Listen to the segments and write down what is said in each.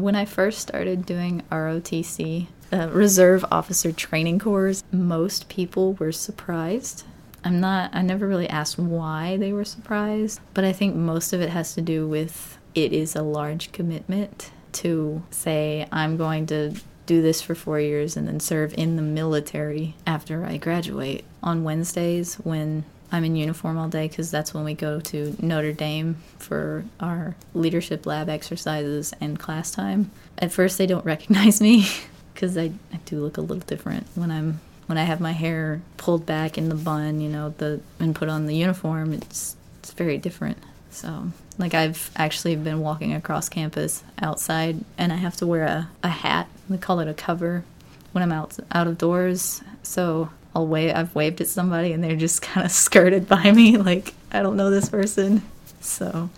When I first started doing ROTC, uh, Reserve Officer Training Corps, most people were surprised. I'm not, I never really asked why they were surprised, but I think most of it has to do with it is a large commitment to say, I'm going to do this for four years and then serve in the military after I graduate on Wednesdays when I'm in uniform all day because that's when we go to Notre Dame for our leadership lab exercises and class time. At first, they don't recognize me because I, I do look a little different when I'm when I have my hair pulled back in the bun, you know, the and put on the uniform. It's it's very different. So like I've actually been walking across campus outside and I have to wear a, a hat. We call it a cover when I'm out out of doors. So I'll wave I've waved at somebody and they're just kind of skirted by me like I don't know this person. So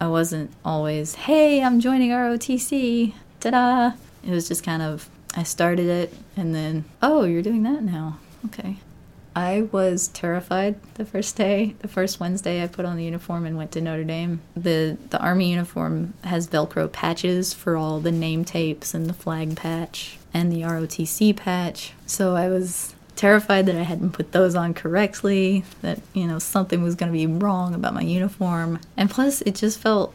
I wasn't always, "Hey, I'm joining ROTC." Ta-da. It was just kind of I started it and then, "Oh, you're doing that now." Okay. I was terrified the first day, the first Wednesday I put on the uniform and went to Notre Dame. The the army uniform has velcro patches for all the name tapes and the flag patch and the ROTC patch. So I was terrified that I hadn't put those on correctly, that you know something was going to be wrong about my uniform. And plus it just felt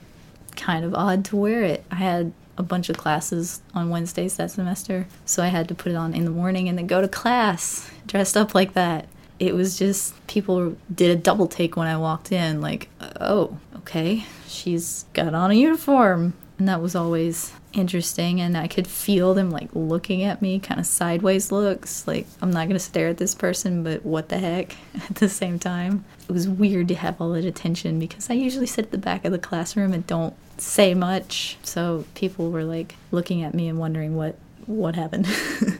kind of odd to wear it. I had a bunch of classes on Wednesdays that semester, so I had to put it on in the morning and then go to class dressed up like that. It was just people did a double take when I walked in, like, oh, okay, she's got on a uniform. And that was always interesting. And I could feel them like looking at me, kind of sideways looks, like, I'm not gonna stare at this person, but what the heck at the same time. It was weird to have all that attention because I usually sit at the back of the classroom and don't say much. So people were like looking at me and wondering what what happened.